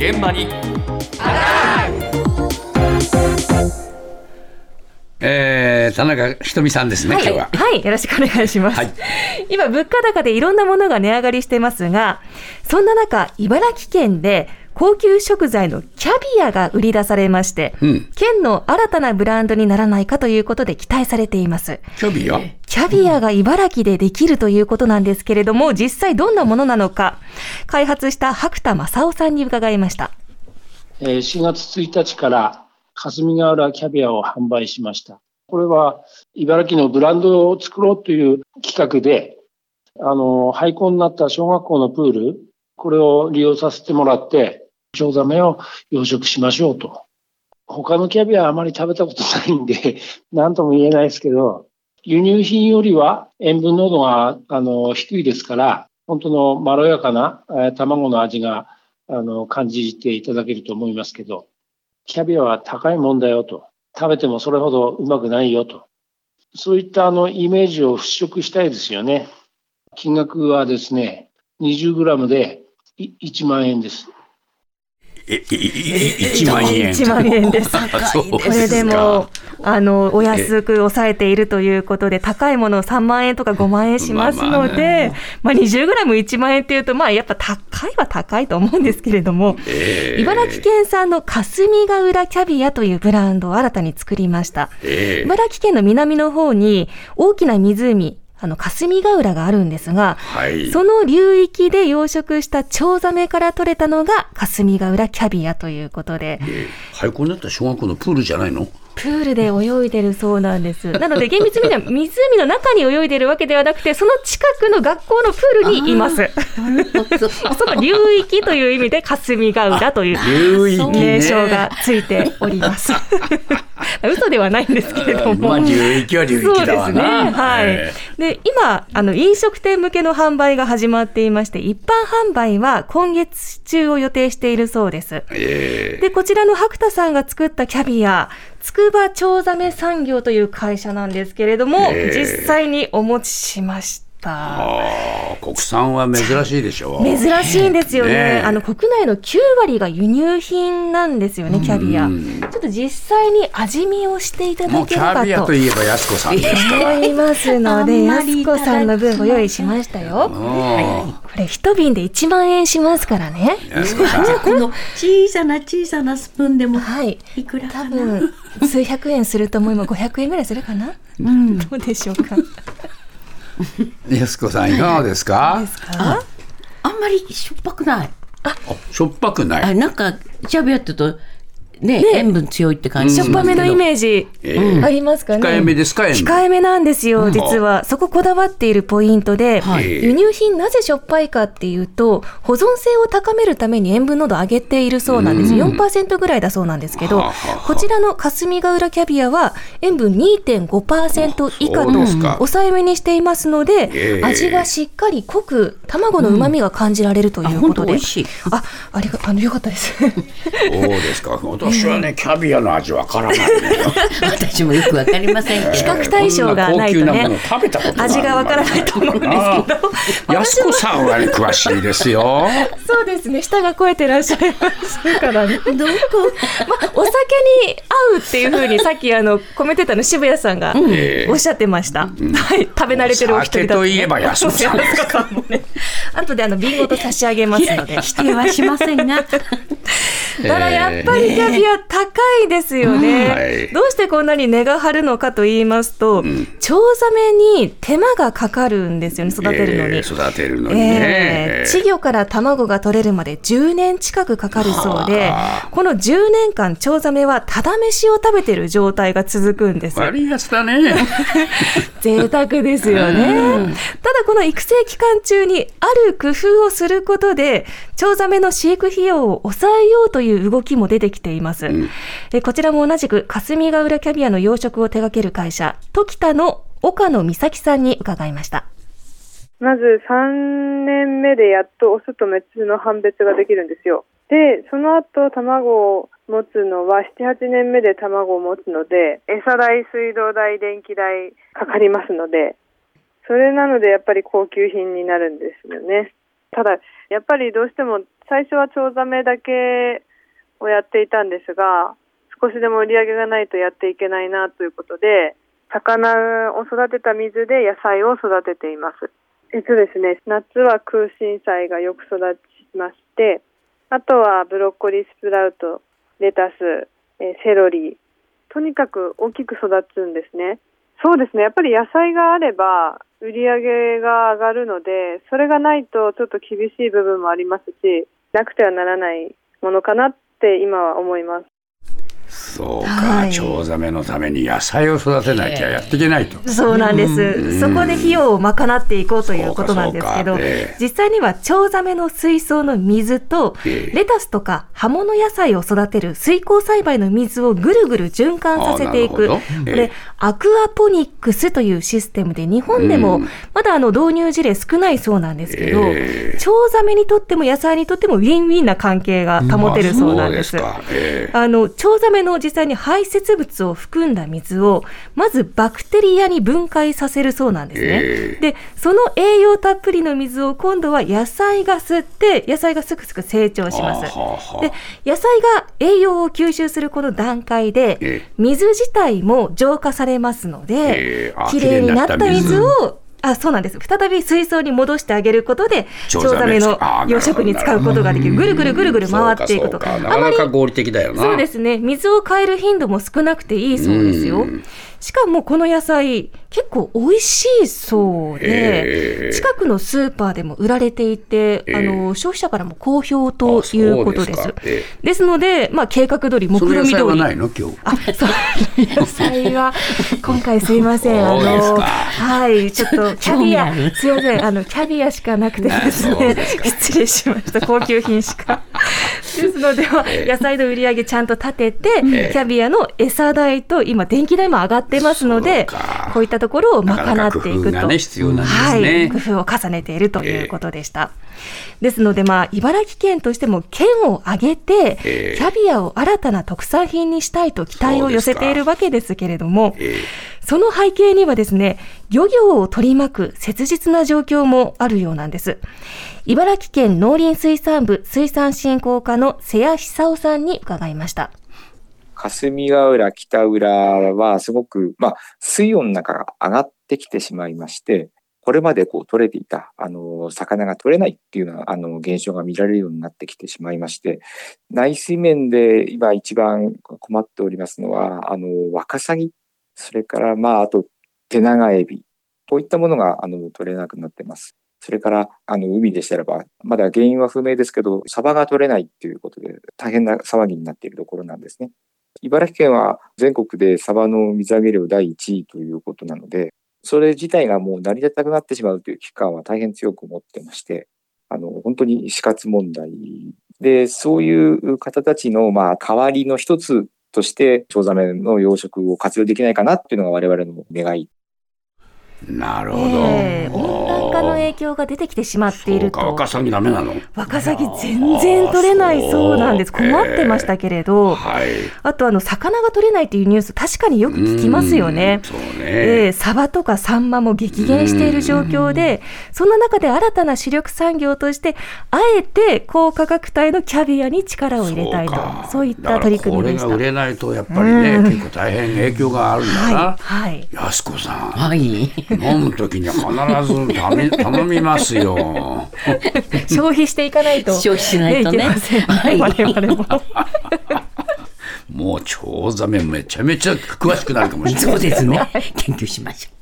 現場にえー、田中ひとみさんですね、はい、今日は。はい、よろしくお願いします。はい今、物価高でいろんなものが値上がりしてますが、そんな中、茨城県で高級食材のキャビアが売り出されまして、うん県の新たなブランドにならないかということで期待されています。キャビア？キャビアが茨城でできるということなんですけれども、実際どんなものなのか、開発した白田正夫さんに伺いました。えー4月1日から霞ヶ浦キャビアを販売しました。これは茨城のブランドを作ろうという企画で、あの、廃校になった小学校のプール、これを利用させてもらって、チョウザメを養殖しましょうと。他のキャビアはあまり食べたことないんで、何とも言えないですけど、輸入品よりは塩分濃度があの低いですから、本当のまろやかな、え卵の味があの感じていただけると思いますけど、キャビアは高いもんだよと。食べてもそれほどうまくないよと。そういったあのイメージを払拭したいですよね。金額はですね、20g で1万円です。え、い、い、1万円。1万円です。あ そうこれでも、あの、お安く抑えているということで、高いもの3万円とか5万円しますまあまあので、まあ20グラム1万円っていうと、まあやっぱ高いは高いと思うんですけれども、えー茨城県産の霞ヶ浦キャビアというブランドを新たに作りました。えー茨城県の南の方に大きな湖、あの、霞ヶ浦があるんですが、はい。その流域で養殖したチョウザメから取れたのが霞ヶ浦キャビアということで、えー廃校になった小学校のプールじゃないの？プールで泳いでるそうなんです。なので厳密には 湖の中に泳いでるわけではなくて、その近くの学校のプールにいます。その流域という意味で霞ヶ浦という。名称がついております。嘘ではないんですけれども。まあ、流域は流そう域だですね。わな。はい。えで、今、あの、飲食店向けの販売が始まっていまして、一般販売は今月中を予定しているそうです。ーえーで、こちらの白田さんが作ったキャビア、つくばチョウザメ産業という会社なんですけれども、へー実際にお持ちしました。あー国産は珍しいでしょ珍しいんですよね。ねえあの、国内の9割が輸入品なんですよね、キャビア。うんちょっと実際に味見をしていただければと。ャビアといえば安子さんですから。思いますのあで、やすこさんの分ご用意しましたよ。うんこれ一瓶で1万円しますからね。安子さん。この小さな小さなスプーンでもはい。いくら多かな？分、数百円すると思います。500円ぐらいするかなうん。どうでしょうか。安子さんいかがですか？あんまりしょっぱくない。あしょっぱくない。あ、なんか、キャビアって言うと、ね、塩分強いって感じしょっぱめのイメージえーありますかね。控えめですか控えめなんですよ、実は。そここだわっているポイントで、はい輸入品なぜしょっぱいかっていうと、保存性を高めるために塩分濃度を上げているそうなんです。4%ぐらいだそうなんですけどこちらの霞ヶ浦キャビアは塩分2.5%以下と抑えめにしていますので、ええ味がしっかり濃く、卵の旨味が感じられるとあ、いうことで。本当美味しい。あ、ありが、あの、よかったです。そうですか。私はね、キャビアの味わからない。私もよくわかりませんけ比ど。較対象がないとねこんな高級なもの食べたことが味がわからないと思うんですけど。安子さんはね、詳しいですよ。そうですね。舌が肥えてらっしゃいますからね。どこ？まあ、お酒に合うっていうふうにさっきあのコメンテーターの渋谷さんがええおっしゃってました。はい、食べ慣れてるお一人だ酒といえば安子さん安子さんもね。後であのビンゴと差し上げますので。否定はしませんが。ただやっぱりキャビア高いですよね、はいどうしてこんなに値が張るのかと言いますと、チョウザメに手間がかかるんですよね、育てるのに。えー育てるのにえねえ。稚魚から卵が取れるまで10年近くかかるそうで、この10年間、チョウザメはただ飯を食べてる状態が続くんです。悪いやつだね。贅沢ですよね。ただこの育成期間中にある工夫をすることで、チョウザメの飼育費用を抑えようという動きも出てきています。えこちらも同じく霞ヶ浦キャビアの養殖を手掛ける会社、時田の岡野美咲さんに伺いました。まず3年目でやっとオスとメスの判別ができるんですよ。で、その後卵を持つのは7、8年目で卵を持つので、餌代、水道代、電気代かかりますので、それなのでやっぱり高級品になるんですよね。ただ、やっぱりどうしても最初はチョウザメだけをやっていたんですが、少しでも売り上げがないとやっていけないなということで、魚を育てた水で野菜を育てています。えっとですね、夏は空心菜がよく育ちまして、あとはブロッコリー、スプラウト、レタス、えセロリ、とにかく大きく育つんですね。そうですね、やっぱり野菜があれば売り上げが上がるので、それがないとちょっと厳しい部分もありますし、なくてはならないものかなって今は思います。そうか、はいチョウザメのために野菜を育てなきゃやっていけないと。そうなんです。そこで費用を賄っていこうということなんですけどええ、実際にはチョウザメの水槽の水とええ、レタスとか葉物野菜を育てる水耕栽培の水をぐるぐる循環させていく。あなるほどこええれ、アクアポニックスというシステムで、日本でもうん。まだあの導入事例少ないそうなんですけど、ええ。チョウザメにとっても野菜にとってもウィンウィンな関係が保てるそうなんです。あの、チョウザメの実際に排泄物を含んだ水を、まずバクテリアに分解させるそうなんですね。ええ。で、その栄養たっぷりの水を今度は野菜が吸って、野菜がすくすく成長します。で、野菜が栄養を吸収するこの段階で、ええ。水自体も浄化されますのできれいになった水水を、あ、そうなんです。再び水槽に戻してあげることで、チョウザメの養殖に使うことができる。ぐるぐるぐるぐる回っていくと。そうかそうかなかなか合理的だよな。そうですね。水を変える頻度も少なくていいそうですようん。しかもこの野菜、結構美味しいそうで、近くのスーパーでも売られていて、えーあの、消費者からも好評ということです。ですですので、まあ、計画通り、目論見通り。菜はないの？今日。あ、そう、野菜は、今回すいません。あの、はい、ちょっと、キャビア。すいません、あの、キャビアしかなくてですね。失礼しました、高級品しか。ですので、野菜の売り上げちゃんと立てて、ええ。キャビアの餌代と、今、電気代も上がってますのでこういったところを賄っていくと。工夫がね必要なんですはい、ね工夫を重ねているということでした。ですので、まあ、茨城県としても県を挙げて、ええ。キャビアを新たな特産品にしたいと期待を寄せているわけですけれども、えその背景にはですね、漁業を取り巻く切実な状況もあるようなんです。茨城県農林水産部水産振興課の瀬谷久夫さんに伺いました。霞ヶ浦、北浦はすごく、まあ、水温の中が上がってきてしまいまして、これまでこう取れていた、あの、魚が取れないっていうような、あの、現象が見られるようになってきてしまいまして、内水面で今一番困っておりますのは、あの、ワカサギ、それから、まあ、あと、手長エビ、こういったものが、あの、取れなくなってます。それから、あの、海でしたらば、まだ原因は不明ですけど、サバが取れないっていうことで、大変な騒ぎになっているところなんですね。茨城県は全国でサバの水揚げ量第1位ということなので、それ自体がもう成り立たなくなってしまうという危機感は大変強く持ってまして、あの、本当に死活問題で、そういう方たちの、まあ、代わりの一つとして、チョウザメの養殖を活用できないかなっていうのが我々の願いなるほど。ええ温暖化の影響が出てきてしまっていると。ワカサギダメなの？ワカサギ全然取れないそうなんです。困ってましたけれど、はい。あとあの、魚が取れないっていうニュース確かによく聞きますよねうん。そうええね。サバとかサンマも激減している状況で、そんな中で新たな主力産業として、あえて高価格帯のキャビアに力を入れたいと、そういった取り組みでした。だからこれが売れないとやっぱりね、うん結構大変影響があるんだな。はい、はい。安子さん、はい。飲むときには必ず頼み頼みますよ。消費していかないと。消費しないとねいけませんはい我々も。もうチョウザメめちゃめちゃ詳しくなるかもしれない。そうですね。研究しましょう。